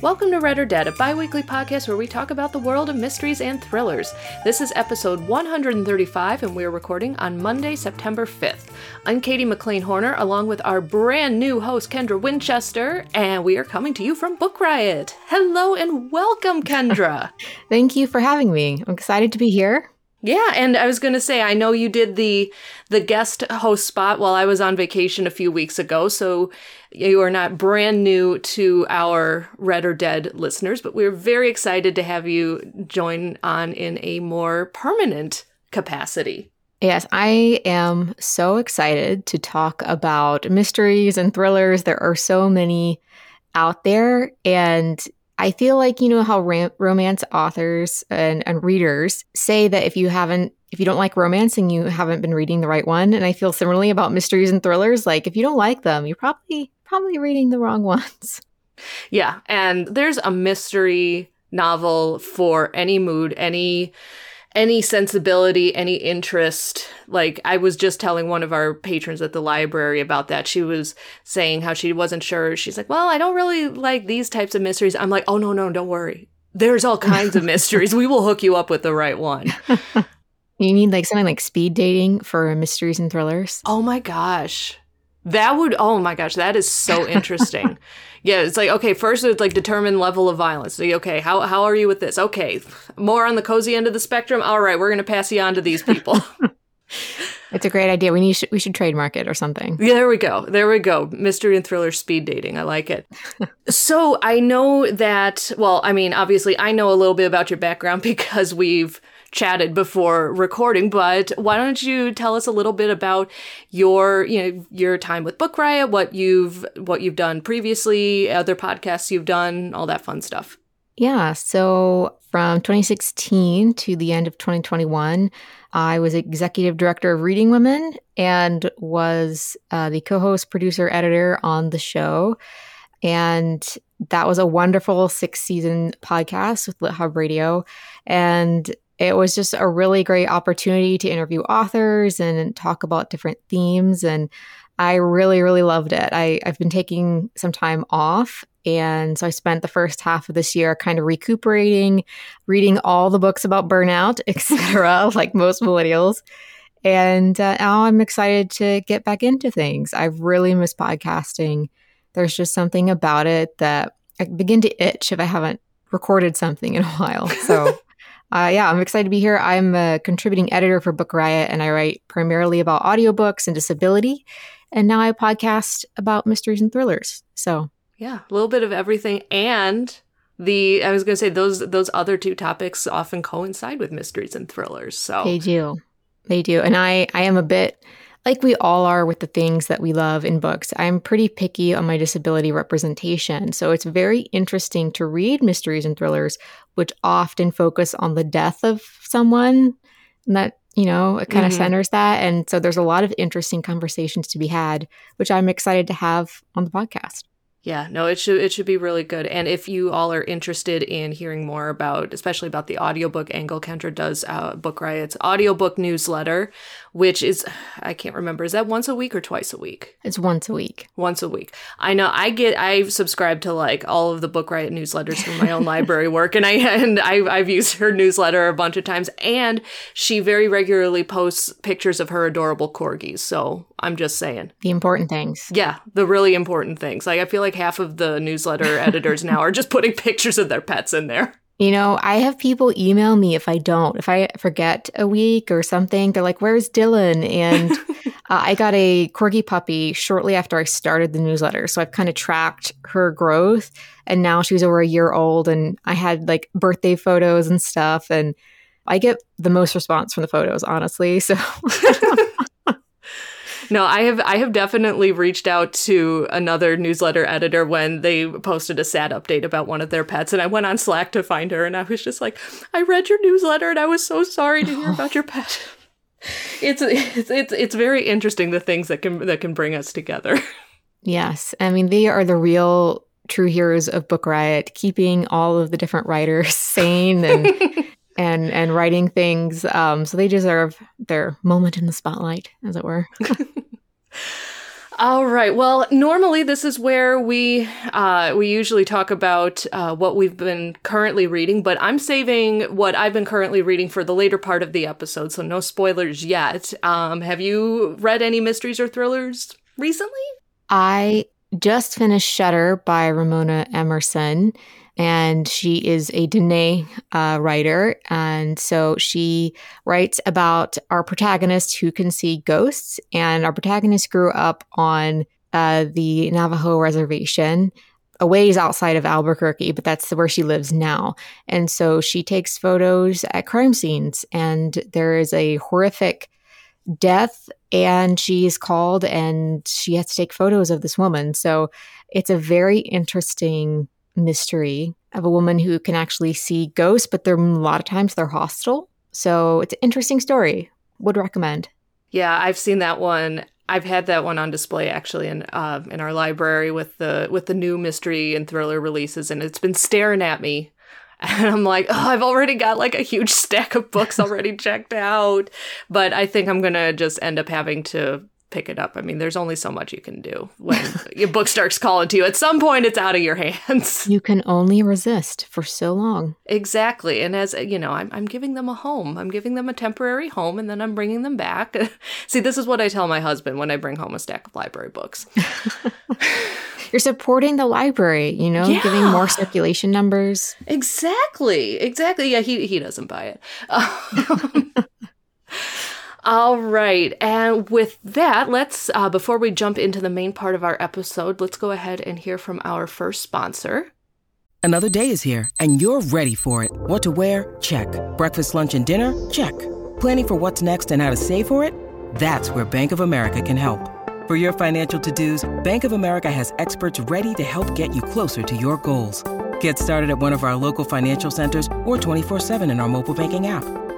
Welcome to Read or Dead, a bi weekly podcast where we talk about the world of mysteries and thrillers. This is episode 135, and we're recording on Monday, September 5th. I'm Katie McLean Horner, along with our brand new host, Kendra Winchester, and we are coming to you from Book Riot. Hello and welcome, Kendra. Thank you for having me. I'm excited to be here. Yeah, and I was going to say I know you did the the guest host spot while I was on vacation a few weeks ago, so you are not brand new to our Read or Dead listeners, but we're very excited to have you join on in a more permanent capacity. Yes, I am so excited to talk about mysteries and thrillers. There are so many out there and I feel like you know how romance authors and, and readers say that if you haven't if you don't like romance and you haven't been reading the right one. And I feel similarly about mysteries and thrillers. Like if you don't like them you're probably probably reading the wrong ones. Yeah, and there's a mystery novel for any mood, any any sensibility, any interest. Like I was just telling one of our patrons at the library about that. She was saying how she wasn't sure. She's like, "Well, I don't really like these types of mysteries." I'm like, "Oh no, no, don't worry. There's all kinds of mysteries. We will hook you up with the right one." you need like something like speed dating for mysteries and thrillers. Oh my gosh. That would oh my gosh, that is so interesting. yeah, it's like okay, first it's like determine level of violence. So, okay, how how are you with this? Okay, more on the cozy end of the spectrum. All right, we're gonna pass you on to these people. it's a great idea. We need we should trademark it or something. Yeah, there we go. There we go. Mystery and thriller speed dating. I like it. so I know that. Well, I mean, obviously, I know a little bit about your background because we've chatted before recording, but why don't you tell us a little bit about your, you know, your time with Book Riot, what you've what you've done previously, other podcasts you've done, all that fun stuff. Yeah, so from 2016 to the end of 2021, I was executive director of Reading Women and was uh, the co-host, producer, editor on the show. And that was a wonderful six season podcast with Lit Hub Radio. And it was just a really great opportunity to interview authors and talk about different themes. And I really, really loved it. I, I've been taking some time off. And so I spent the first half of this year kind of recuperating, reading all the books about burnout, etc., like most millennials. And uh, now I'm excited to get back into things. I really miss podcasting. There's just something about it that I begin to itch if I haven't recorded something in a while. So uh, yeah, I'm excited to be here. I'm a contributing editor for Book Riot, and I write primarily about audiobooks and disability. And now I podcast about mysteries and thrillers. So yeah, a little bit of everything. And the I was going to say those those other two topics often coincide with mysteries and thrillers. So they do, they do. And I I am a bit like we all are with the things that we love in books, I'm pretty picky on my disability representation. So it's very interesting to read mysteries and thrillers, which often focus on the death of someone. And that, you know, it kind of mm-hmm. centers that. And so there's a lot of interesting conversations to be had, which I'm excited to have on the podcast. Yeah, no, it should it should be really good. And if you all are interested in hearing more about, especially about the audiobook angle, Kendra does uh, Book Riot's audiobook newsletter, which is I can't remember, is that once a week or twice a week? It's once a week. Once a week. I know I get I subscribe to like all of the Book Riot newsletters from my own library work, and I and I, I've used her newsletter a bunch of times, and she very regularly posts pictures of her adorable corgis. So I'm just saying the important things. Yeah, the really important things. Like I feel like like half of the newsletter editors now are just putting pictures of their pets in there. You know, I have people email me if I don't. If I forget a week or something, they're like, Where's Dylan? And uh, I got a corgi puppy shortly after I started the newsletter. So I've kind of tracked her growth. And now she's over a year old. And I had like birthday photos and stuff. And I get the most response from the photos, honestly. So No, I have I have definitely reached out to another newsletter editor when they posted a sad update about one of their pets and I went on Slack to find her and I was just like, I read your newsletter and I was so sorry to hear about your oh. pet. It's it's it's it's very interesting the things that can that can bring us together. Yes. I mean, they are the real true heroes of Book Riot, keeping all of the different writers sane and and and writing things. Um, so they deserve their moment in the spotlight, as it were. All right. Well, normally this is where we uh, we usually talk about uh, what we've been currently reading, but I'm saving what I've been currently reading for the later part of the episode, so no spoilers yet. Um, have you read any mysteries or thrillers recently? I just finished Shutter by Ramona Emerson and she is a Diné uh, writer. And so she writes about our protagonist who can see ghosts. And our protagonist grew up on uh, the Navajo reservation, a ways outside of Albuquerque, but that's where she lives now. And so she takes photos at crime scenes, and there is a horrific death and she's called and she has to take photos of this woman. So it's a very interesting mystery of a woman who can actually see ghosts, but they're a lot of times they're hostile. So it's an interesting story. Would recommend. Yeah, I've seen that one. I've had that one on display actually in uh, in our library with the with the new mystery and thriller releases, and it's been staring at me. And I'm like, oh, I've already got like a huge stack of books already checked out. But I think I'm gonna just end up having to pick it up. I mean, there's only so much you can do when your book starts calling to you. At some point, it's out of your hands. You can only resist for so long. Exactly. And as you know, I'm, I'm giving them a home. I'm giving them a temporary home and then I'm bringing them back. See, this is what I tell my husband when I bring home a stack of library books. You're supporting the library, you know, yeah. giving more circulation numbers. Exactly. Exactly. Yeah, he, he doesn't buy it. Um, all right. And with that, let's, uh, before we jump into the main part of our episode, let's go ahead and hear from our first sponsor. Another day is here, and you're ready for it. What to wear? Check. Breakfast, lunch, and dinner? Check. Planning for what's next and how to save for it? That's where Bank of America can help. For your financial to dos, Bank of America has experts ready to help get you closer to your goals. Get started at one of our local financial centers or 24 7 in our mobile banking app.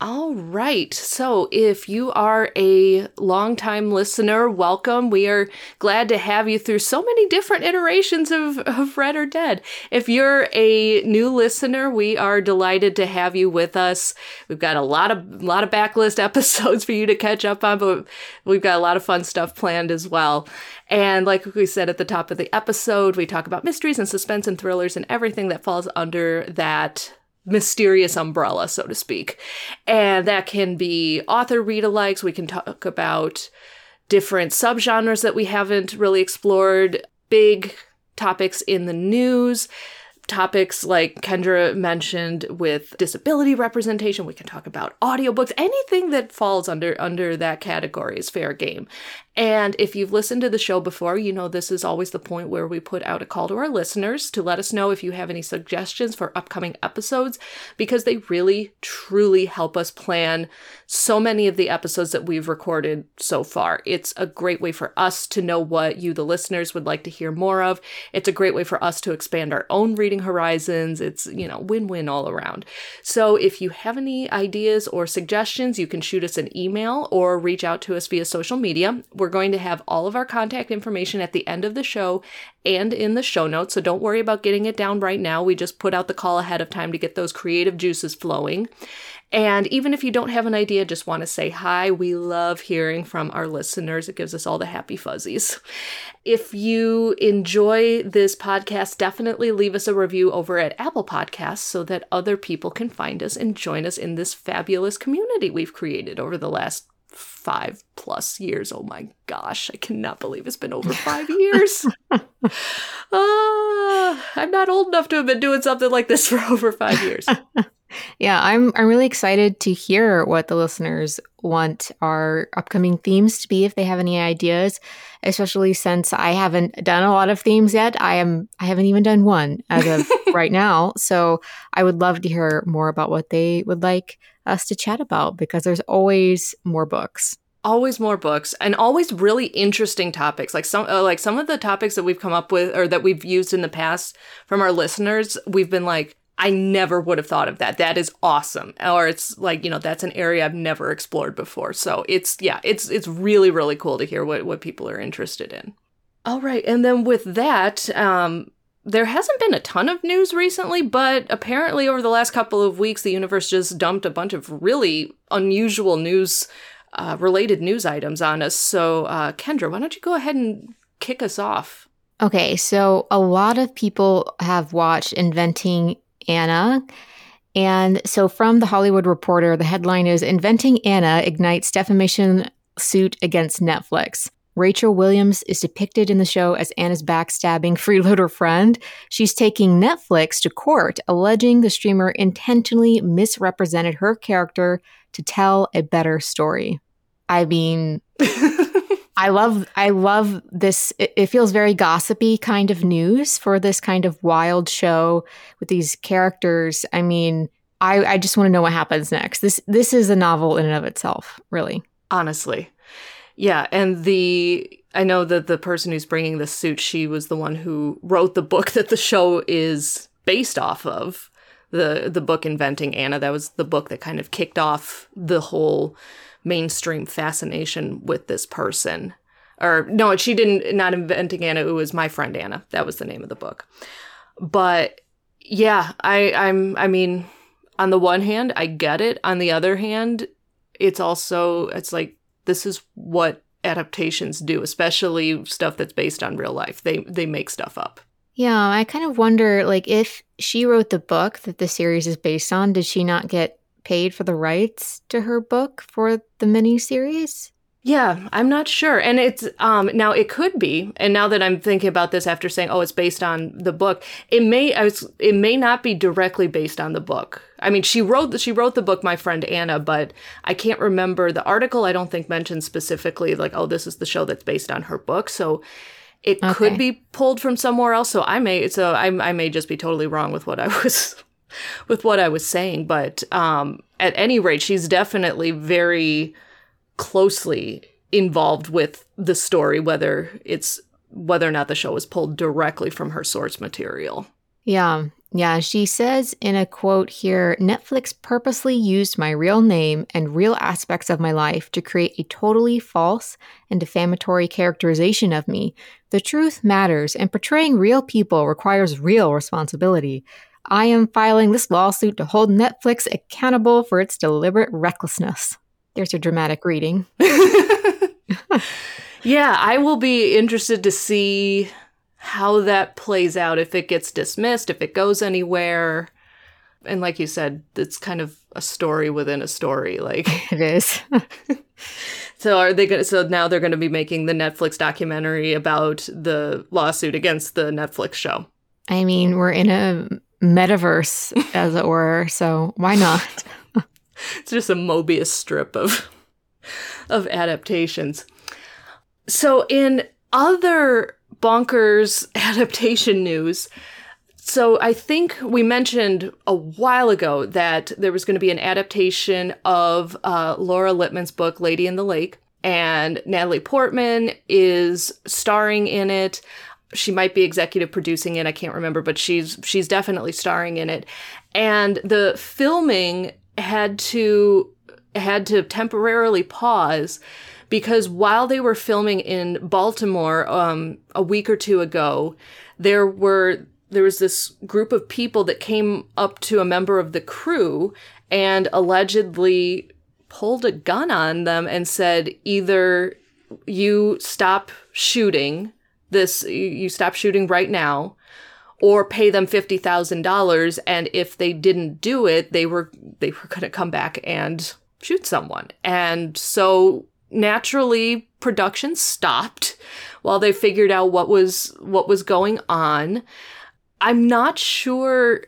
All right. So if you are a longtime listener, welcome. We are glad to have you through so many different iterations of, of Read or Dead. If you're a new listener, we are delighted to have you with us. We've got a lot of lot of backlist episodes for you to catch up on, but we've got a lot of fun stuff planned as well. And like we said at the top of the episode, we talk about mysteries and suspense and thrillers and everything that falls under that mysterious umbrella, so to speak. And that can be author read alikes. We can talk about different subgenres that we haven't really explored, big topics in the news topics like Kendra mentioned with disability representation. We can talk about audiobooks. Anything that falls under under that category is fair game. And if you've listened to the show before, you know this is always the point where we put out a call to our listeners to let us know if you have any suggestions for upcoming episodes, because they really, truly help us plan so many of the episodes that we've recorded so far. It's a great way for us to know what you, the listeners, would like to hear more of. It's a great way for us to expand our own reading horizons. It's, you know, win win all around. So if you have any ideas or suggestions, you can shoot us an email or reach out to us via social media. We're we're going to have all of our contact information at the end of the show and in the show notes, so don't worry about getting it down right now. We just put out the call ahead of time to get those creative juices flowing. And even if you don't have an idea, just want to say hi. We love hearing from our listeners. It gives us all the happy fuzzies. If you enjoy this podcast, definitely leave us a review over at Apple Podcasts so that other people can find us and join us in this fabulous community we've created over the last five plus years. Oh my gosh, I cannot believe it's been over five years. uh, I'm not old enough to have been doing something like this for over five years. yeah, I'm I'm really excited to hear what the listeners want our upcoming themes to be if they have any ideas, especially since I haven't done a lot of themes yet. I am I haven't even done one as of right now. So I would love to hear more about what they would like us to chat about because there's always more books always more books and always really interesting topics like some uh, like some of the topics that we've come up with or that we've used in the past from our listeners we've been like I never would have thought of that. That is awesome. Or it's like, you know, that's an area I've never explored before. So it's yeah, it's it's really, really cool to hear what, what people are interested in. All right. And then with that, um, there hasn't been a ton of news recently, but apparently over the last couple of weeks, the universe just dumped a bunch of really unusual news uh, related news items on us. So, uh, Kendra, why don't you go ahead and kick us off? Okay, so a lot of people have watched Inventing Anna. And so, from the Hollywood Reporter, the headline is Inventing Anna Ignites Defamation Suit Against Netflix. Rachel Williams is depicted in the show as Anna's backstabbing freeloader friend. She's taking Netflix to court, alleging the streamer intentionally misrepresented her character to tell a better story. I mean, I love I love this it, it, feels very gossipy kind of news for this kind of wild show with these characters. I mean, I I just want to know what happens next. This this is a novel in and of itself, really. Honestly. Yeah, and the I know that the person who's bringing this suit, she was the one who wrote the book that the show is based off of. The the book Inventing Anna, that was the book that kind of kicked off the whole mainstream fascination with this person. Or no, she didn't not inventing Anna, it was my friend Anna. That was the name of the book. But yeah, I I'm I mean, on the one hand, I get it. On the other hand, it's also it's like this is what adaptations do, especially stuff that's based on real life. They they make stuff up. Yeah, I kind of wonder like if she wrote the book that the series is based on, did she not get paid for the rights to her book for the miniseries? Yeah, I'm not sure. And it's um now it could be. And now that I'm thinking about this after saying, "Oh, it's based on the book." It may I was it may not be directly based on the book. I mean, she wrote she wrote the book My Friend Anna, but I can't remember the article I don't think mentioned specifically like, "Oh, this is the show that's based on her book." So it okay. could be pulled from somewhere else. So I may so I I may just be totally wrong with what I was with what I was saying, but um, at any rate, she's definitely very closely involved with the story, whether it's whether or not the show was pulled directly from her source material. Yeah. Yeah, she says in a quote here Netflix purposely used my real name and real aspects of my life to create a totally false and defamatory characterization of me. The truth matters, and portraying real people requires real responsibility. I am filing this lawsuit to hold Netflix accountable for its deliberate recklessness. There's a dramatic reading. yeah, I will be interested to see how that plays out, if it gets dismissed, if it goes anywhere. And like you said, it's kind of a story within a story. Like it is. so are they gonna so now they're gonna be making the Netflix documentary about the lawsuit against the Netflix show. I mean, we're in a metaverse, as it were. So why not? it's just a Mobius strip of of adaptations. So in other bonkers adaptation news, so I think we mentioned a while ago that there was going to be an adaptation of uh, Laura Lippman's book Lady in the Lake, and Natalie Portman is starring in it she might be executive producing it. I can't remember, but she's she's definitely starring in it. And the filming had to had to temporarily pause because while they were filming in Baltimore um, a week or two ago, there were there was this group of people that came up to a member of the crew and allegedly pulled a gun on them and said either you stop shooting this you stop shooting right now or pay them $50,000 and if they didn't do it they were they were going to come back and shoot someone. And so naturally production stopped while they figured out what was what was going on. I'm not sure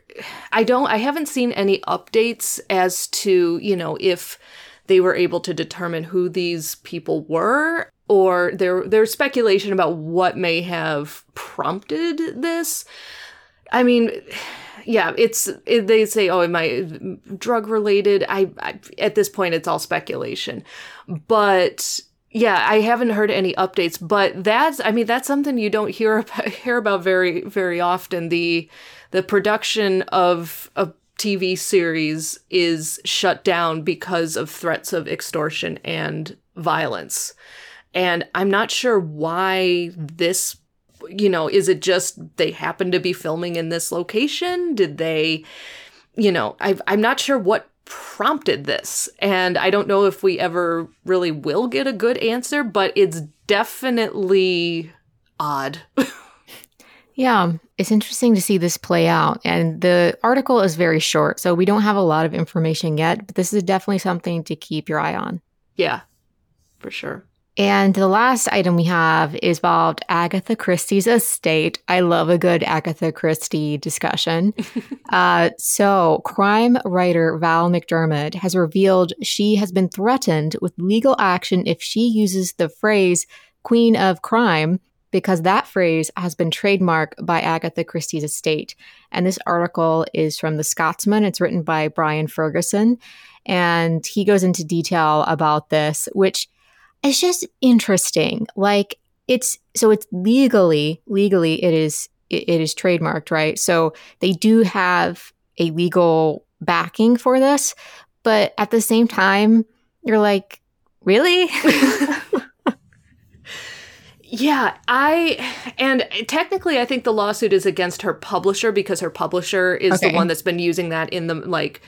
I don't I haven't seen any updates as to, you know, if they were able to determine who these people were or there there's speculation about what may have prompted this. I mean, yeah, it's it, they say oh, it might drug related. I, I at this point it's all speculation, but yeah, I haven't heard any updates, but that's I mean that's something you don't hear about, hear about very very often. The the production of a TV series is shut down because of threats of extortion and violence. And I'm not sure why this you know, is it just they happen to be filming in this location? Did they you know, i I'm not sure what prompted this. And I don't know if we ever really will get a good answer, but it's definitely odd. yeah, it's interesting to see this play out. And the article is very short, so we don't have a lot of information yet, but this is definitely something to keep your eye on. Yeah, for sure. And the last item we have is about Agatha Christie's estate. I love a good Agatha Christie discussion. uh, so, crime writer Val McDermid has revealed she has been threatened with legal action if she uses the phrase Queen of Crime because that phrase has been trademarked by Agatha Christie's estate. And this article is from The Scotsman. It's written by Brian Ferguson. And he goes into detail about this, which it's just interesting. Like it's so it's legally legally it is it, it is trademarked, right? So they do have a legal backing for this, but at the same time, you're like, really? Yeah, I and technically I think the lawsuit is against her publisher because her publisher is okay. the one that's been using that in the like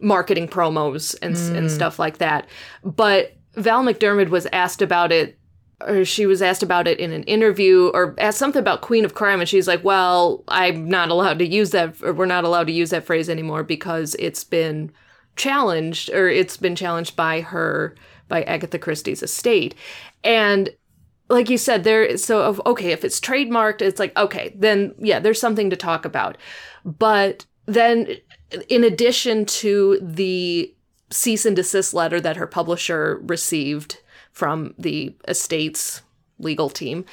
marketing promos and mm. and stuff like that. But Val McDermid was asked about it, or she was asked about it in an interview, or asked something about Queen of Crime, and she's like, "Well, I'm not allowed to use that, or we're not allowed to use that phrase anymore because it's been challenged, or it's been challenged by her, by Agatha Christie's estate." And like you said, there. So, okay, if it's trademarked, it's like okay, then yeah, there's something to talk about. But then, in addition to the cease and desist letter that her publisher received from the estate's legal team.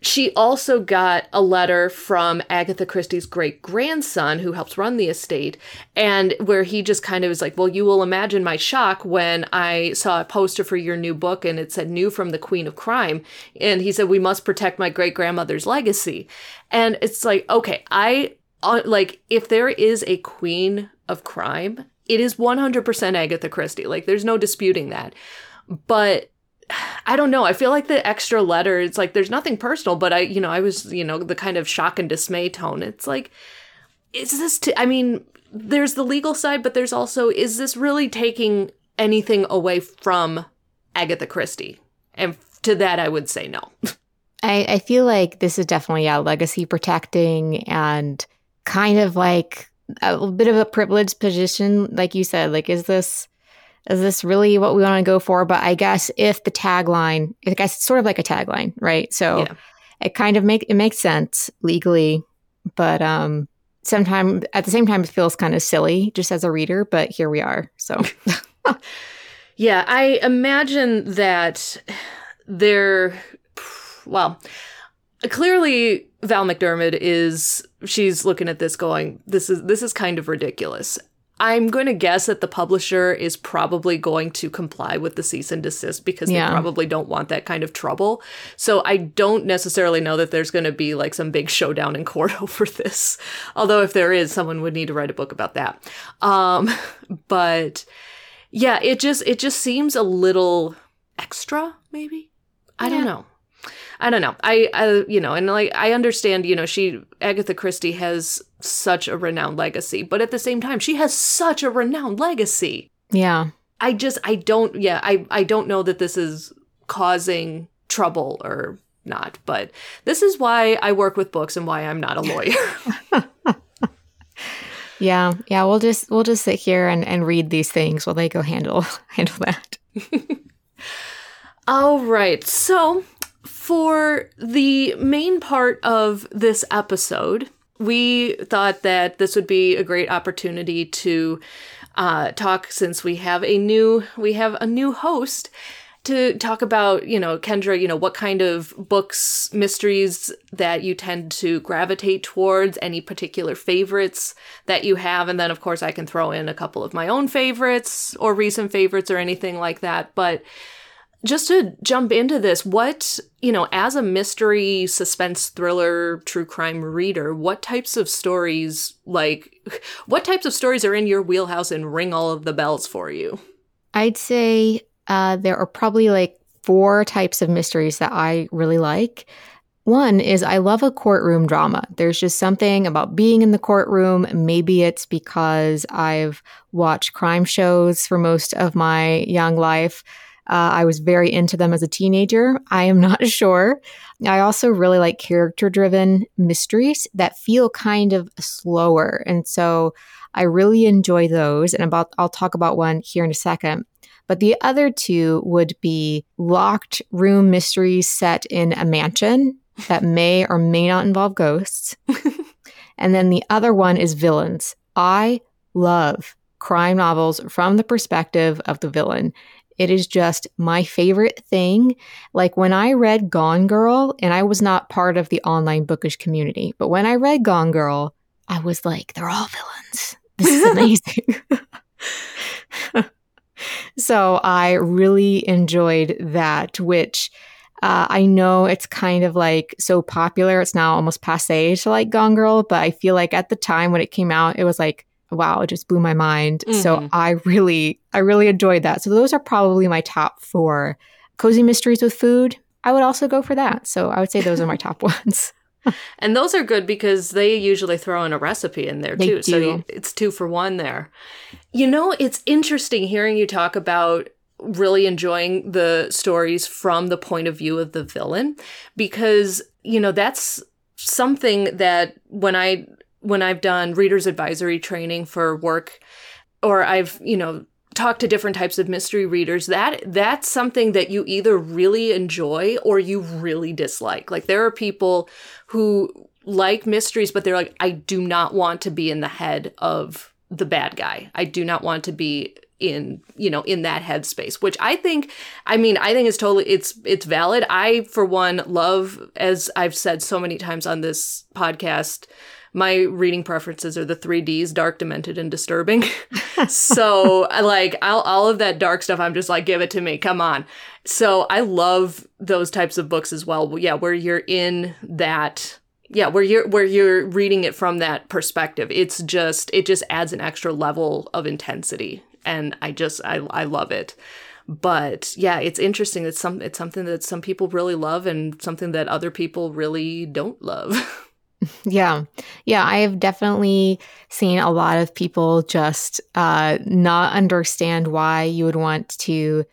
She also got a letter from Agatha Christie's great grandson, who helps run the estate, and where he just kind of was like, Well, you will imagine my shock when I saw a poster for your new book and it said New from the Queen of Crime. And he said, We must protect my great grandmother's legacy. And it's like, okay, I uh, like, if there is a Queen of Crime, it is 100% Agatha Christie. Like, there's no disputing that. But I don't know. I feel like the extra letter, it's like there's nothing personal, but I, you know, I was, you know, the kind of shock and dismay tone. It's like, is this, t- I mean, there's the legal side, but there's also, is this really taking anything away from Agatha Christie? And to that, I would say no. I, I feel like this is definitely, yeah, legacy protecting and kind of like a bit of a privileged position, like you said. Like, is this is this really what we want to go for? But I guess if the tagline, I guess it's sort of like a tagline, right? So yeah. it kind of make it makes sense legally, but um, sometimes at the same time it feels kind of silly just as a reader. But here we are. So yeah, I imagine that there. Well, clearly Val McDermid is she's looking at this going this is this is kind of ridiculous. I'm going to guess that the publisher is probably going to comply with the cease and desist because yeah. they probably don't want that kind of trouble. So I don't necessarily know that there's going to be like some big showdown in court over this. Although if there is, someone would need to write a book about that. Um, but yeah, it just it just seems a little extra, maybe. I yeah. don't know. I don't know. I, I, you know, and like I understand, you know, she Agatha Christie has such a renowned legacy, but at the same time, she has such a renowned legacy. Yeah. I just I don't yeah, I I don't know that this is causing trouble or not, but this is why I work with books and why I'm not a lawyer. yeah. Yeah, we'll just we'll just sit here and and read these things while they go handle handle that. All right. So, for the main part of this episode, we thought that this would be a great opportunity to uh, talk since we have a new we have a new host to talk about, you know, Kendra, you know, what kind of books, mysteries that you tend to gravitate towards, any particular favorites that you have. And then, of course, I can throw in a couple of my own favorites or recent favorites or anything like that. But just to jump into this, what, you know, as a mystery, suspense, thriller, true crime reader, what types of stories, like, what types of stories are in your wheelhouse and ring all of the bells for you? I'd say uh, there are probably like four types of mysteries that I really like. One is I love a courtroom drama. There's just something about being in the courtroom. Maybe it's because I've watched crime shows for most of my young life. Uh, I was very into them as a teenager. I am not sure. I also really like character driven mysteries that feel kind of slower. And so I really enjoy those. And about, I'll talk about one here in a second. But the other two would be locked room mysteries set in a mansion that may or may not involve ghosts. and then the other one is villains. I love crime novels from the perspective of the villain. It is just my favorite thing. Like when I read Gone Girl, and I was not part of the online bookish community, but when I read Gone Girl, I was like, they're all villains. This is amazing. so I really enjoyed that, which uh, I know it's kind of like so popular. It's now almost passe to like Gone Girl, but I feel like at the time when it came out, it was like, wow, it just blew my mind. Mm-hmm. So I really, I really enjoyed that. So those are probably my top four. Cozy Mysteries with Food, I would also go for that. So I would say those are my top ones. and those are good because they usually throw in a recipe in there they too. Do. So it's two for one there. You know, it's interesting hearing you talk about really enjoying the stories from the point of view of the villain because, you know, that's something that when I when I've done readers advisory training for work or I've, you know, talked to different types of mystery readers that that's something that you either really enjoy or you really dislike. Like there are people who like mysteries but they're like i do not want to be in the head of the bad guy. I do not want to be in you know in that headspace which i think i mean i think it's totally it's it's valid. I for one love as i've said so many times on this podcast my reading preferences are the three Ds dark, demented, and disturbing. so, like, I'll, all of that dark stuff, I'm just like, give it to me. Come on. So, I love those types of books as well. Yeah, where you're in that yeah where you're where you're reading it from that perspective it's just it just adds an extra level of intensity and i just i, I love it but yeah it's interesting it's some it's something that some people really love and something that other people really don't love Yeah. Yeah. I have definitely seen a lot of people just uh, not understand why you would want to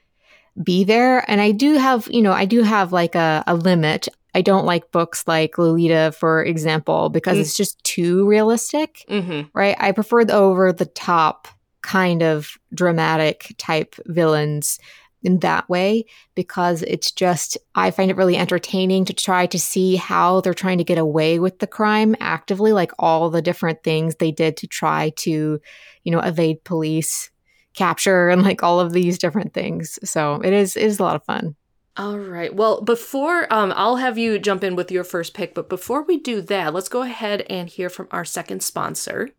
be there. And I do have, you know, I do have like a, a limit. I don't like books like Lolita, for example, because mm. it's just too realistic, mm-hmm. right? I prefer the over the top kind of dramatic type villains in that way because it's just, I find it really entertaining to try to see how they're trying to get away with the crime actively, like all the different things they did to try to, you know, evade police capture and like all of these different things. So it is, it is a lot of fun. All right. Well, before um, I'll have you jump in with your first pick, but before we do that, let's go ahead and hear from our second sponsor.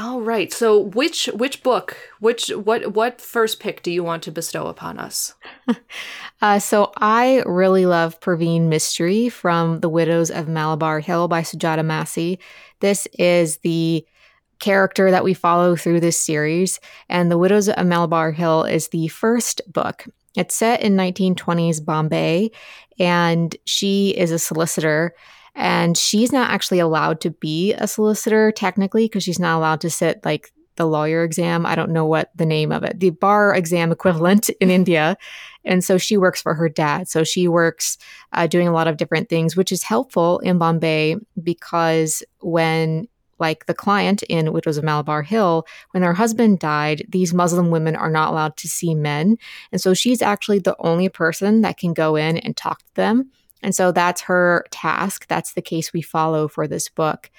All right. So which which book, which what what first pick do you want to bestow upon us? uh, so I really love Perveen Mistry from The Widows of Malabar Hill by Sujata Massey. This is the character that we follow through this series, and The Widows of Malabar Hill is the first book. It's set in 1920s Bombay, and she is a solicitor and she's not actually allowed to be a solicitor technically because she's not allowed to sit like the lawyer exam. I don't know what the name of it, the bar exam equivalent in India. And so she works for her dad. So she works uh, doing a lot of different things, which is helpful in Bombay because when like the client in which was of Malabar Hill, when her husband died, these Muslim women are not allowed to see men. And so she's actually the only person that can go in and talk to them. And so that's her task. That's the case we follow for this book.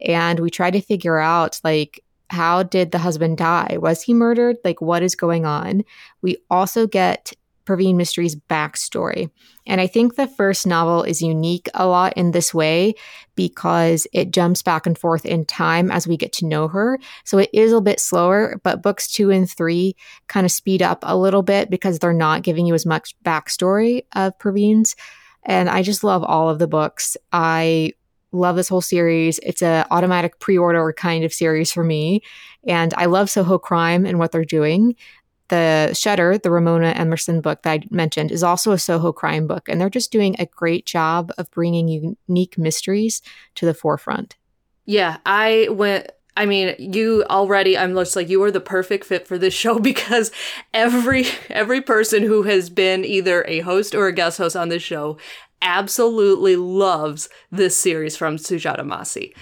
And we try to figure out like how did the husband die? Was he murdered? Like, what is going on? We also get Perveen Mistry's backstory. And I think the first novel is unique a lot in this way because it jumps back and forth in time as we get to know her. So it is a bit slower, but books two and three kind of speed up a little bit because they're not giving you as much backstory of Perveen's. And I just love all of the books. I love this whole series. It's an automatic pre-order kind of series for me. And I love Soho Crime and what they're doing the Shutter, the Ramona Emerson book that I mentioned, is also a Soho crime book, and they're just doing a great job of bringing unique mysteries to the forefront. Yeah, I went. I mean, you already. I'm just like you are the perfect fit for this show because every every person who has been either a host or a guest host on this show absolutely loves this series from Sujata Massey.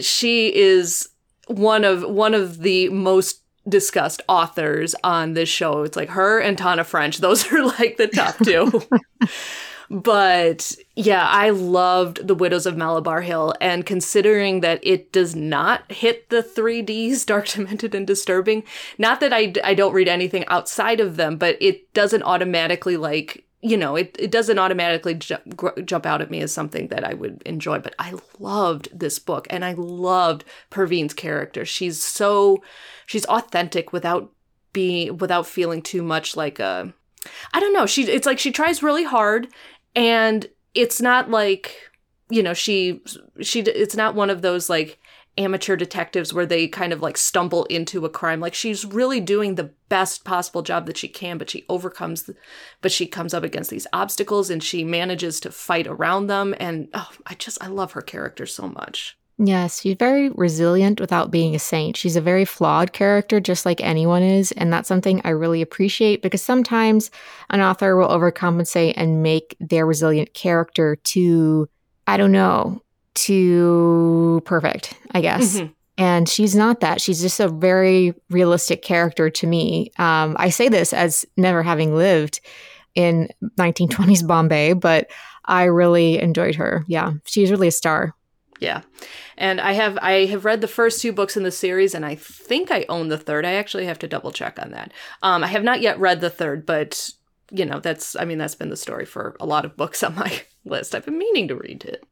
She is one of one of the most discussed authors on this show. It's like her and Tana French. Those are like the top two. but yeah, I loved The Widows of Malabar Hill. And considering that it does not hit the 3Ds, Dark, Demented, and Disturbing, not that I, I don't read anything outside of them, but it doesn't automatically like you know, it, it doesn't automatically jump, jump out at me as something that I would enjoy. But I loved this book and I loved Perveen's character. She's so, she's authentic without being, without feeling too much like a, I don't know. She, it's like she tries really hard and it's not like, you know, she, she, it's not one of those like, amateur detectives where they kind of like stumble into a crime. Like she's really doing the best possible job that she can, but she overcomes, the, but she comes up against these obstacles and she manages to fight around them. And oh, I just, I love her character so much. Yes, she's very resilient without being a saint. She's a very flawed character, just like anyone is. And that's something I really appreciate because sometimes an author will overcompensate and make their resilient character too, I don't know, too perfect, I guess. Mm-hmm. And she's not that. She's just a very realistic character to me. Um, I say this as never having lived in 1920s Bombay, but I really enjoyed her. Yeah, she's really a star. Yeah. And I have I have read the first two books in the series and I think I own the third. I actually have to double check on that. Um, I have not yet read the third, but you know, that's I mean that's been the story for a lot of books on my list. I've been meaning to read it.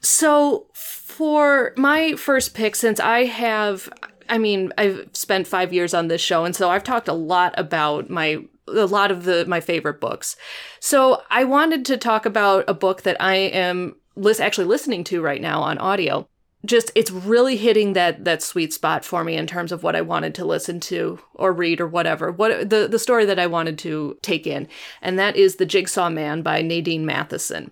So, for my first pick, since I have, I mean, I've spent five years on this show, and so I've talked a lot about my a lot of the my favorite books. So I wanted to talk about a book that I am lis- actually listening to right now on audio. Just it's really hitting that that sweet spot for me in terms of what I wanted to listen to or read or whatever. What the the story that I wanted to take in, and that is The Jigsaw Man by Nadine Matheson.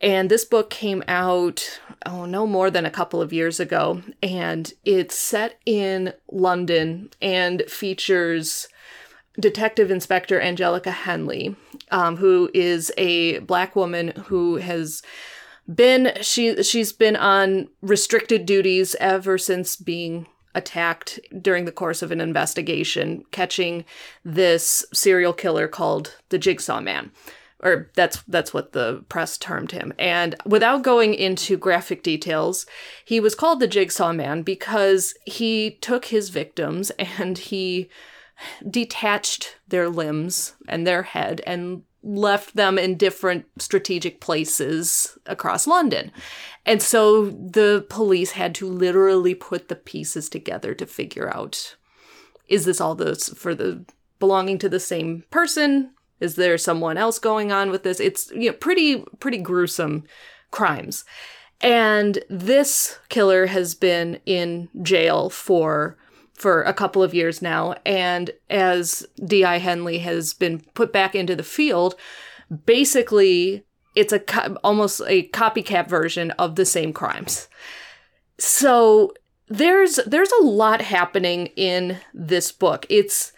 And this book came out, oh, no more than a couple of years ago. And it's set in London and features Detective Inspector Angelica Henley, um, who is a black woman who has been she she's been on restricted duties ever since being attacked during the course of an investigation catching this serial killer called the Jigsaw Man or that's that's what the press termed him. And without going into graphic details, he was called the Jigsaw Man because he took his victims and he detached their limbs and their head and left them in different strategic places across London. And so the police had to literally put the pieces together to figure out is this all those for the belonging to the same person is there someone else going on with this? It's you know pretty pretty gruesome crimes. And this killer has been in jail for for a couple of years now and as DI Henley has been put back into the field, basically it's a co- almost a copycat version of the same crimes. So there's there's a lot happening in this book. It's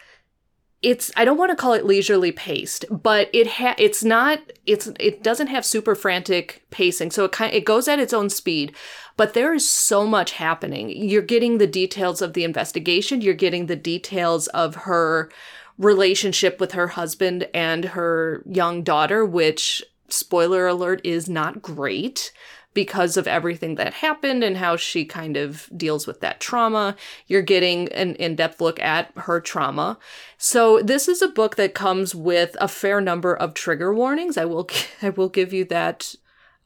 it's I don't want to call it leisurely paced, but it ha- it's not it's it doesn't have super frantic pacing. So it kind it goes at its own speed, but there is so much happening. You're getting the details of the investigation, you're getting the details of her relationship with her husband and her young daughter, which spoiler alert is not great because of everything that happened and how she kind of deals with that trauma. You're getting an in depth look at her trauma. So this is a book that comes with a fair number of trigger warnings. I will I will give you that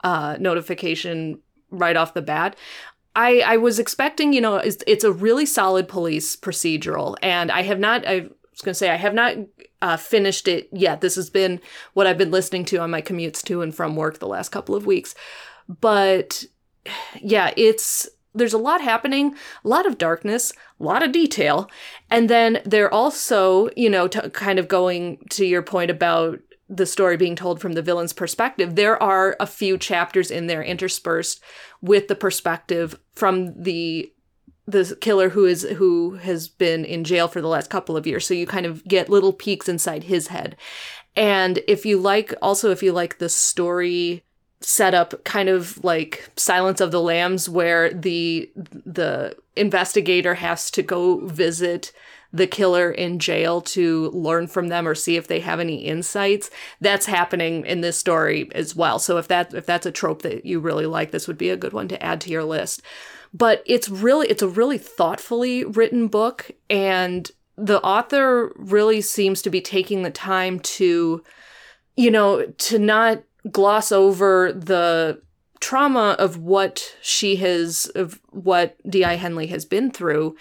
uh, notification right off the bat. I, I was expecting, you know, it's, it's a really solid police procedural, and I have not. I was going to say I have not uh, finished it yet. This has been what I've been listening to on my commutes to and from work the last couple of weeks. But yeah, it's there's a lot happening, a lot of darkness, a lot of detail. And then they're also, you know, t- kind of going to your point about the story being told from the villain's perspective. There are a few chapters in there interspersed with the perspective from the the killer who is who has been in jail for the last couple of years. So you kind of get little peeks inside his head. And if you like also if you like the story set up kind of like Silence of the Lambs where the the investigator has to go visit the killer in jail to learn from them or see if they have any insights. That's happening in this story as well. So if that if that's a trope that you really like this would be a good one to add to your list. But it's really it's a really thoughtfully written book and the author really seems to be taking the time to you know to not gloss over the trauma of what she has of what di henley has been through.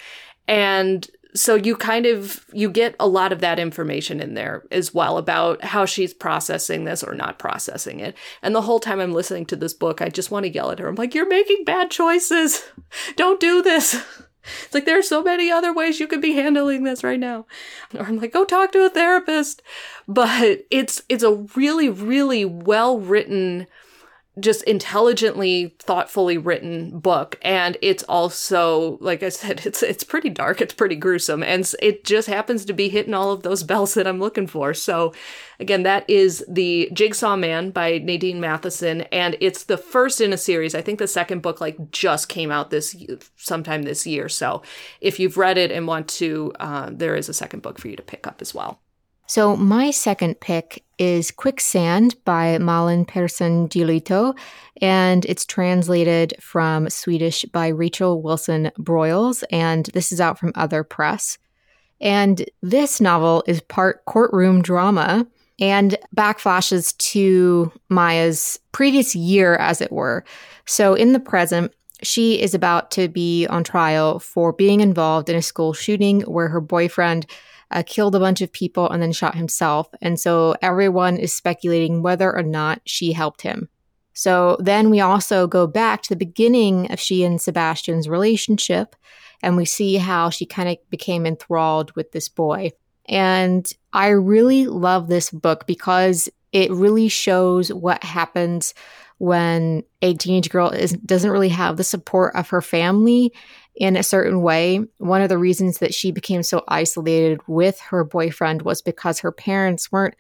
And so you kind of you get a lot of that information in there as well about how she's processing this or not processing it. And the whole time i'm listening to this book i just want to yell at her. I'm like you're making bad choices. Don't do this it's like there are so many other ways you could be handling this right now. Or i'm like go talk to a therapist. But it's it's a really really well written just intelligently thoughtfully written book. And it's also like i said it's it's pretty dark. It's pretty gruesome. And it just happens to be hitting all of those bells that i'm looking for. So again that is the jigsaw man by nadine matheson. And it's the first in a series. I think the second book like just came out this sometime this year. So if you've read it and want to uh, there is a second book for you to pick up as well so, my second pick is Quicksand by Malin Persson Giolito, and it's translated from Swedish by Rachel Willson Broyles, and this is out from Other Press. And this novel is part courtroom drama and backflashes to Maja's previous year, as it were. So, in the present, she is about to be on trial for being involved in a school shooting where her boyfriend uh, killed a bunch of people and then shot himself. And so everyone is speculating whether or not she helped him. So then we also go back to the beginning of she and Sebastian's relationship, and we see how she kind of became enthralled with this boy. And I really love this book because it really shows what happens when a teenage girl is, doesn't really have the support of her family in a certain way. One of the reasons that she became so isolated with her boyfriend was because her parents weren't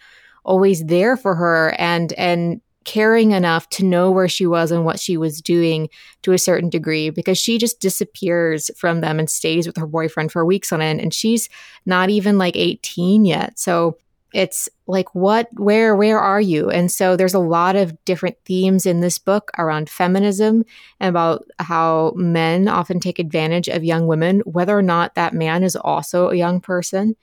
always there for her and and caring enough to know where she was and what she was doing to a certain degree because she just disappears from them and stays with her boyfriend for weeks on end and she's not even like 18 yet. So it's like what where where are you? And so there's a lot of different themes in this book around feminism and about how men often take advantage of young women whether or not that man is also a young person.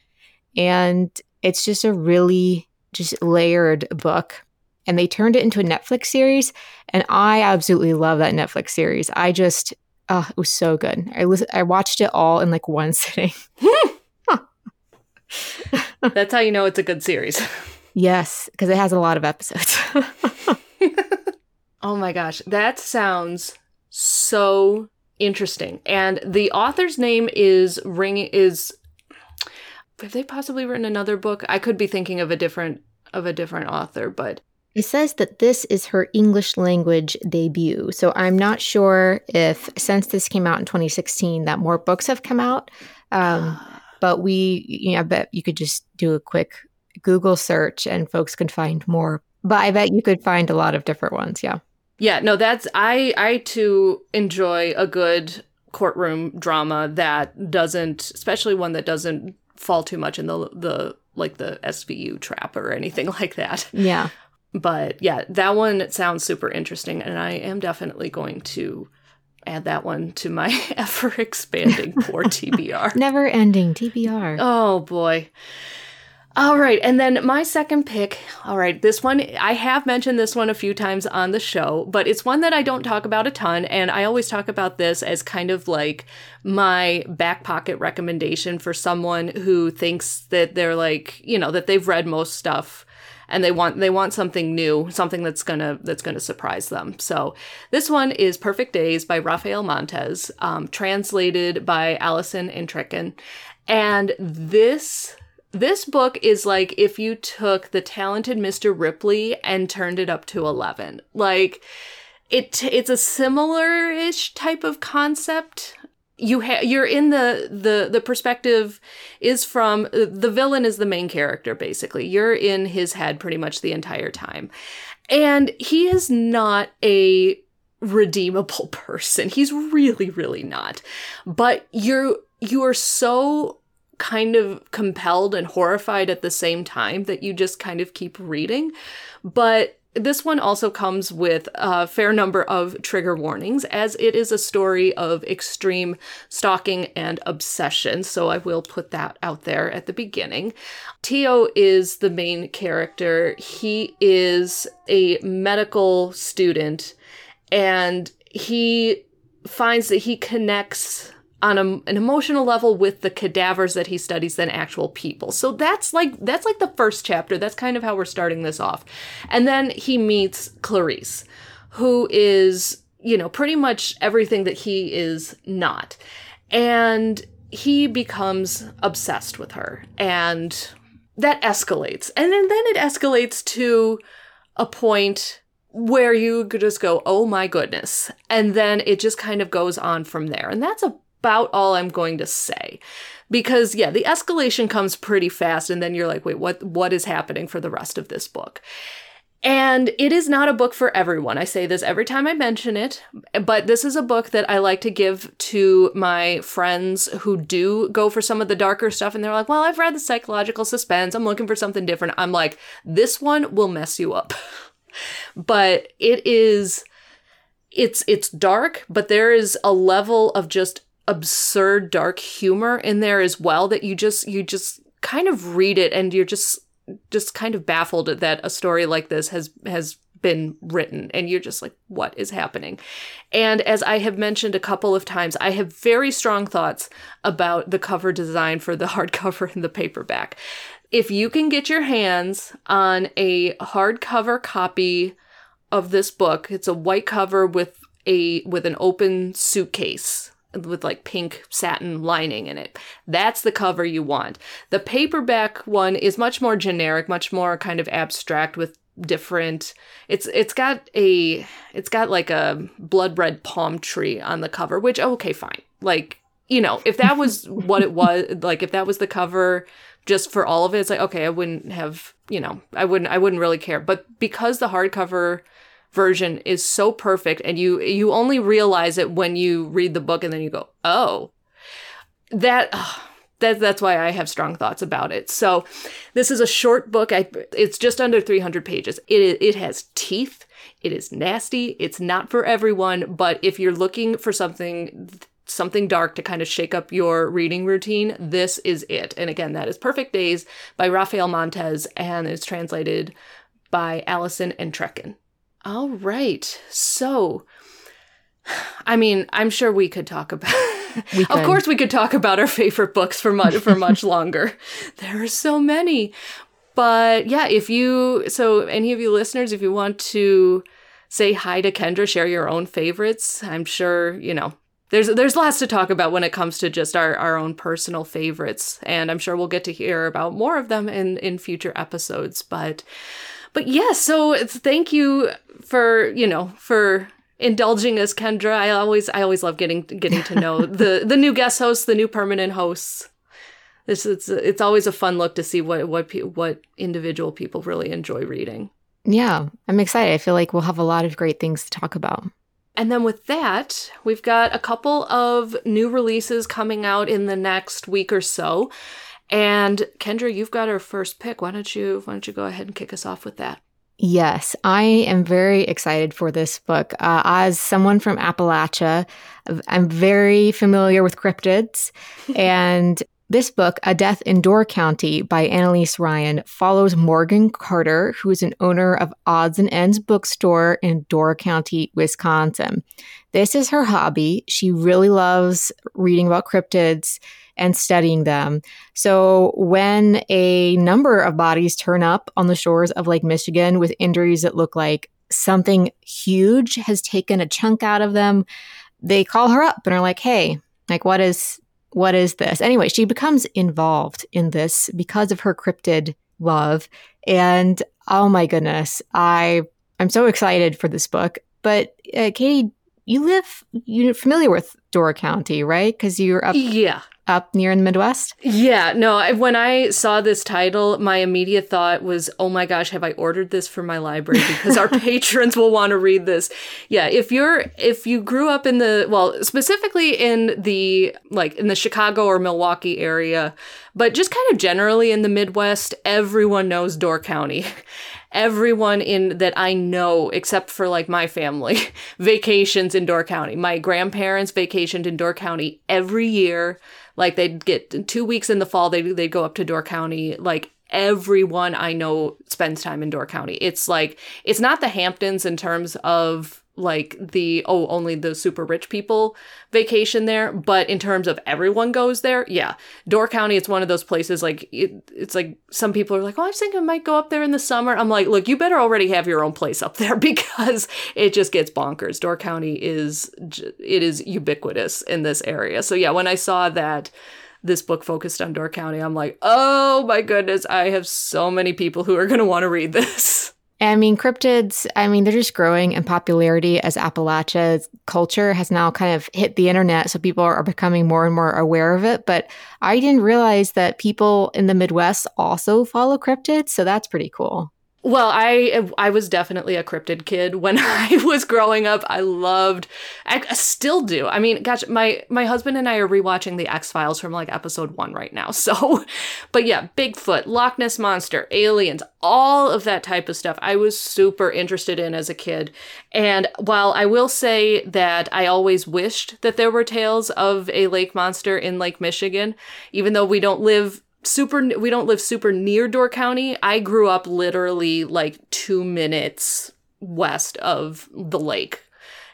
And it's just a really just layered book. And they turned it into a netflix series. And i absolutely love that netflix series. I just oh it was so good. I was i watched it all in like one sitting That's how you know it's a good series. Yes, because it has a lot of episodes. oh my gosh, that sounds so interesting. And the author's name is Ring is have they possibly written another book? I could be thinking of a different of a different author, but it says that this is her English language debut. So I'm not sure if since this came out in 2016 that more books have come out. Um, but we, you know, I bet you could just do a quick Google search and folks can find more. But I bet you could find a lot of different ones. Yeah. Yeah. No, that's, I, I too enjoy a good courtroom drama that doesn't, especially one that doesn't fall too much in the, the, like the SVU trap or anything like that. Yeah. but yeah, that one sounds super interesting, and I am definitely going to add that one to my ever expanding poor TBR. Never ending TBR. Oh boy. All right, and then my second pick. All right, this one, I have mentioned this one a few times on the show, but it's one that I don't talk about a ton. And I always talk about this as kind of like my back pocket recommendation for someone who thinks that they're like, you know, that they've read most stuff and they want they want something new, something that's gonna that's gonna surprise them. So this one is Perfect Days by Raphael Montes, um, translated by Alison Entrekin, and this this book is like if you took the talented Mr. Ripley and turned it up to 11. Like it it's a similar-ish type of concept. You ha- you're in the the the perspective is from uh, the villain is the main character basically. You're in his head pretty much the entire time. And he is not a redeemable person. He's really really not. But you're you are so kind of compelled and horrified at the same time that you just kind of keep reading. But this one also comes with a fair number of trigger warnings, as it is a story of extreme stalking and obsession. So I will put that out there at the beginning. Téo is the main character. He is a medical student and he finds that he connects on a, an emotional level with the cadavers that he studies than actual people. So that's like that's like the first chapter. That's kind of how we're starting this off. And then he meets Clarice, who is, you know, pretty much everything that he is not. And he becomes obsessed with her and that escalates. And then, then it escalates to a point where you just go, oh my goodness. And then it just kind of goes on from there. And that's a about all I'm going to say. Because yeah, the escalation comes pretty fast and then you're like, "Wait, what what is happening for the rest of this book?" And it is not a book for everyone. I say this every time I mention it, but this is a book that I like to give to my friends who do go for some of the darker stuff and they're like, well, I've read the psychological suspense. I'm looking for something different. I'm like, this one will mess you up. but it is it's it's dark, but there is a level of just absurd dark humor in there as well that you just you just kind of read it and you're just just kind of baffled that a story like this has has been written and you're just like what is happening? And as i have mentioned a couple of times i have very strong thoughts about the cover design for the hardcover and the paperback. If you can get your hands on a hardcover copy of this book it's a white cover with a with an open suitcase with like pink satin lining in it. That's the cover you want. The paperback one is much more generic, much more kind of abstract with different it's it's got a it's got like a blood red palm tree on the cover, which okay, fine. Like, you know, if that was what it was, like if that was the cover just for all of it, it's like okay, I wouldn't have, you know, I wouldn't I wouldn't really care. But because the hardcover version is so perfect and you you only realize it when you read the book and then you go oh that that that's why I have strong thoughts about it. So this is a short book. I, it's just under 300 pages. It it has teeth. It is nasty. It's not for everyone, but if you're looking for something something dark to kind of shake up your reading routine, this is it. And again, that is Perfect Days by Raphael Montes and it's translated by Alison Entrekin. All right. So, I mean, I'm sure we could talk about. of course, we could talk about our favorite books for much for much longer. There are so many, but yeah, if you so any of you listeners, if you want to say hi to Kendra, share your own favorites, I'm sure you know there's there's lots to talk about when it comes to just our, our own personal favorites and i'm sure we'll get to hear about more of them in in future episodes but but yeah so thank you for you know for indulging us, Kendra. I always I always love getting getting to know the the new guest hosts, the new permanent hosts. This it's it's always a fun look to see what what what individual people really enjoy reading. Yeah, I'm excited. I feel like we'll have a lot of great things to talk about. And then with that, we've got a couple of new releases coming out in the next week or so. And Kendra, you've got our first pick. Why don't you why don't you go ahead and kick us off with that? Yes, I am very excited for this book. Uh, as someone from Appalachia, I'm very familiar with cryptids. and this book, A Death in Door County by Annelise Ryan, follows Morgan Carter, who is an owner of Odds and Ends bookstore in Door County, Wisconsin. This is her hobby. She really loves reading about cryptids and studying them. So when a number of bodies turn up on the shores of Lake Michigan with injuries that look like something huge has taken a chunk out of them, they call her up and are like, "Hey, like what is what is this?" Anyway, she becomes involved in this because of her cryptid love and oh my goodness, I I'm so excited for this book. But uh, Katie, you live you're familiar with Door County, right? Because you're up yeah up near in the Midwest? Yeah, no, when I saw this title, my immediate thought was, oh my gosh, have I ordered this for my library? Because our patrons will want to read this. Yeah, if you're, if you grew up in the, well, specifically in the, like in the Chicago or Milwaukee area, but just kind of generally in the Midwest, everyone knows Door County. everyone in that I know, except for like my family, vacations in Door County. My grandparents vacationed in Door County every year. Like they'd get two weeks in the fall, they they'd go up to Door County. Like everyone I know spends time in Door County. It's like it's not the Hamptons in terms of like the oh only the super rich people vacation there but in terms of everyone goes there yeah. Door county it's one of those places like it, it's like some people are like oh i think i might go up there in the summer. I'm like look you better already have your own place up there because it just gets bonkers. Door county is it is ubiquitous in this area. So yeah when i saw that this book focused on Door County, I'm like, oh my goodness, I have so many people who are going to want to read this. I mean, cryptids, I mean, they're just growing in popularity as Appalachia's culture has now kind of hit the internet. So people are becoming more and more aware of it. But I didn't realize that people in the Midwest also follow cryptids. So that's pretty cool. Well, I I was definitely a cryptid kid when I was growing up. I loved, I still do. I mean, gosh, my my husband and I are rewatching the X Files from like episode one right now. So, but yeah, Bigfoot, Loch Ness monster, aliens, all of that type of stuff. I was super interested in as a kid. And while I will say that I always wished that there were tales of a lake monster in Lake Michigan, even though we don't live super we don't live super near Door County. I grew up literally like 2 minutes west of the lake.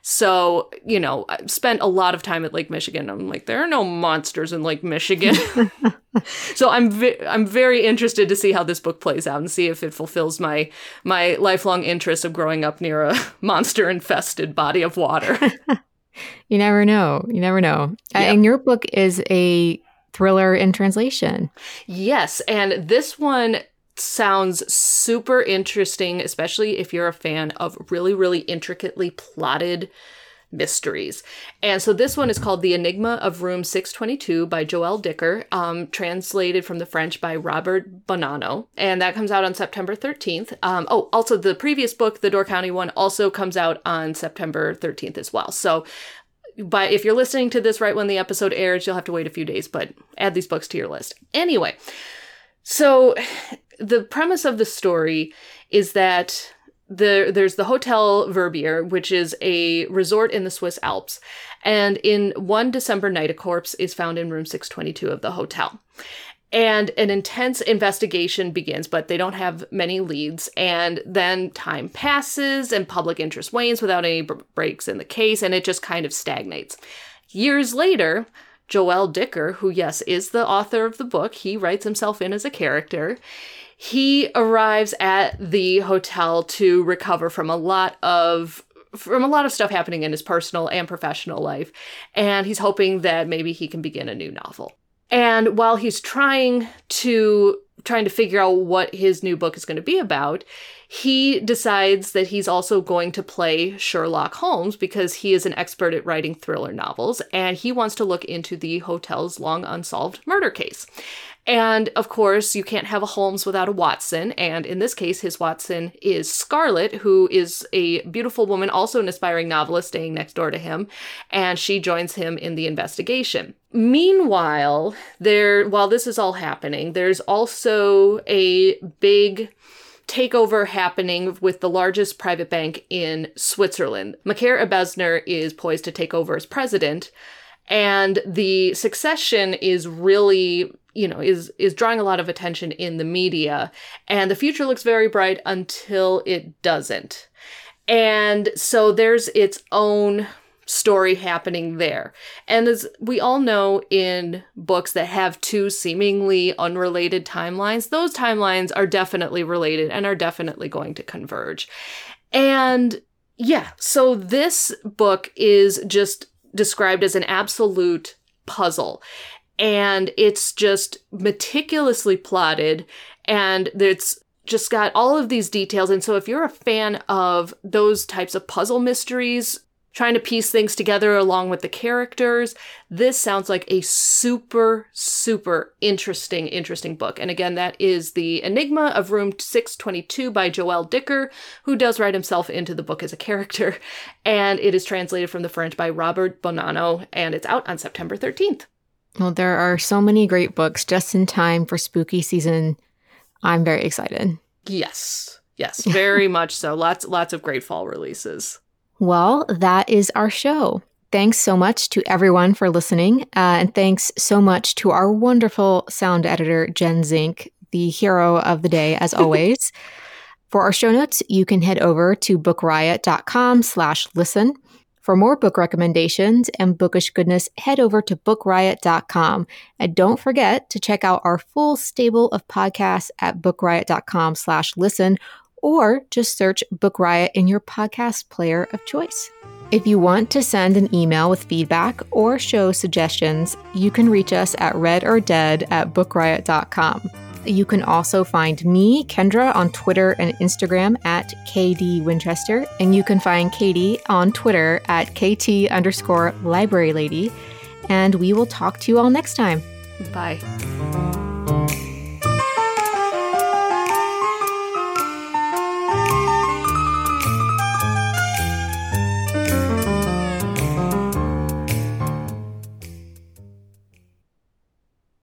So, you know, I spent a lot of time at Lake Michigan. I'm like, there are no monsters in Lake Michigan. so I'm vi- I'm very interested to see how this book plays out and see if it fulfills my my lifelong interest of growing up near a monster infested body of water. you never know. You never know. Yep. And your book is a thriller in translation. Yes, and this one sounds super interesting, especially if you're a fan of really, really intricately plotted mysteries. And so this one is called The Enigma of Room 622 by Joel Dicker, um, translated from the French by Robert Bonanno. And that comes out on September 13th. Um, oh, also the previous book, the Door County one, also comes out on September 13th as well. So but if you're listening to this right when the episode airs, you'll have to wait a few days, but add these books to your list. Anyway, so the premise of the story is that the, there's the Hotel Verbier, which is a resort in the Swiss Alps. And in one December night, a corpse is found in room 622 of the hotel and an intense investigation begins, but they don't have many leads. And then time passes and public interest wanes without any b- breaks in the case, and it just kind of stagnates. Years later, Joel Dicker, who, yes, is the author of the book, he writes himself in as a character. He arrives at the hotel to recover from a lot of from a lot of stuff happening in his personal and professional life, and he's hoping that maybe he can begin a new novel. And while he's trying to trying to figure out what his new book is going to be about, he decides that he's also going to play Sherlock Holmes because he is an expert at writing thriller novels and he wants to look into the hotel's long unsolved murder case. And of course, you can't have a Holmes without a Watson. And in this case, his Watson is Scarlett, who is a beautiful woman, also an aspiring novelist staying next door to him. And she joins him in the investigation. Meanwhile, there, while this is all happening, there's also a big takeover happening with the largest private bank in Switzerland. Macaire Ebesner is poised to take over as president, and the succession is really you know is is drawing a lot of attention in the media and the future looks very bright until it doesn't and so there's its own story happening there. And as we all know in books that have two seemingly unrelated timelines, those timelines are definitely related and are definitely going to converge. And yeah, so this book is just described as an absolute puzzle. And it's just meticulously plotted and it's just got all of these details. And so if you're a fan of those types of puzzle mysteries, trying to piece things together along with the characters. This sounds like a super, super interesting, interesting book. And again, that is The Enigma of Room 622 by Joel Dicker, who does write himself into the book as a character. And it is translated from the French by Robert Bonanno, and it's out on September 13th. Well, there are so many great books just in time for spooky season. I'm very excited. Yes. Yes, very much so. Lots lots of great fall releases. Well, that is our show. Thanks so much to everyone for listening. Uh, and thanks so much to our wonderful sound editor, Jen Zink, the hero of the day, as always. for our show notes, you can head over to bookriot.com slash listen. For more book recommendations and bookish goodness, head over to bookriot.com. And don't forget to check out our full stable of podcasts at bookriot.com slash listen or just search Book Riot in your podcast player of choice. If you want to send an email with feedback or show suggestions, you can reach us at readordead at bookriot.com. You can also find me, Kendra, on Twitter and Instagram at KD Winchester, and you can find Katie on Twitter at KT underscore library lady. And we will talk to you all next time. Bye.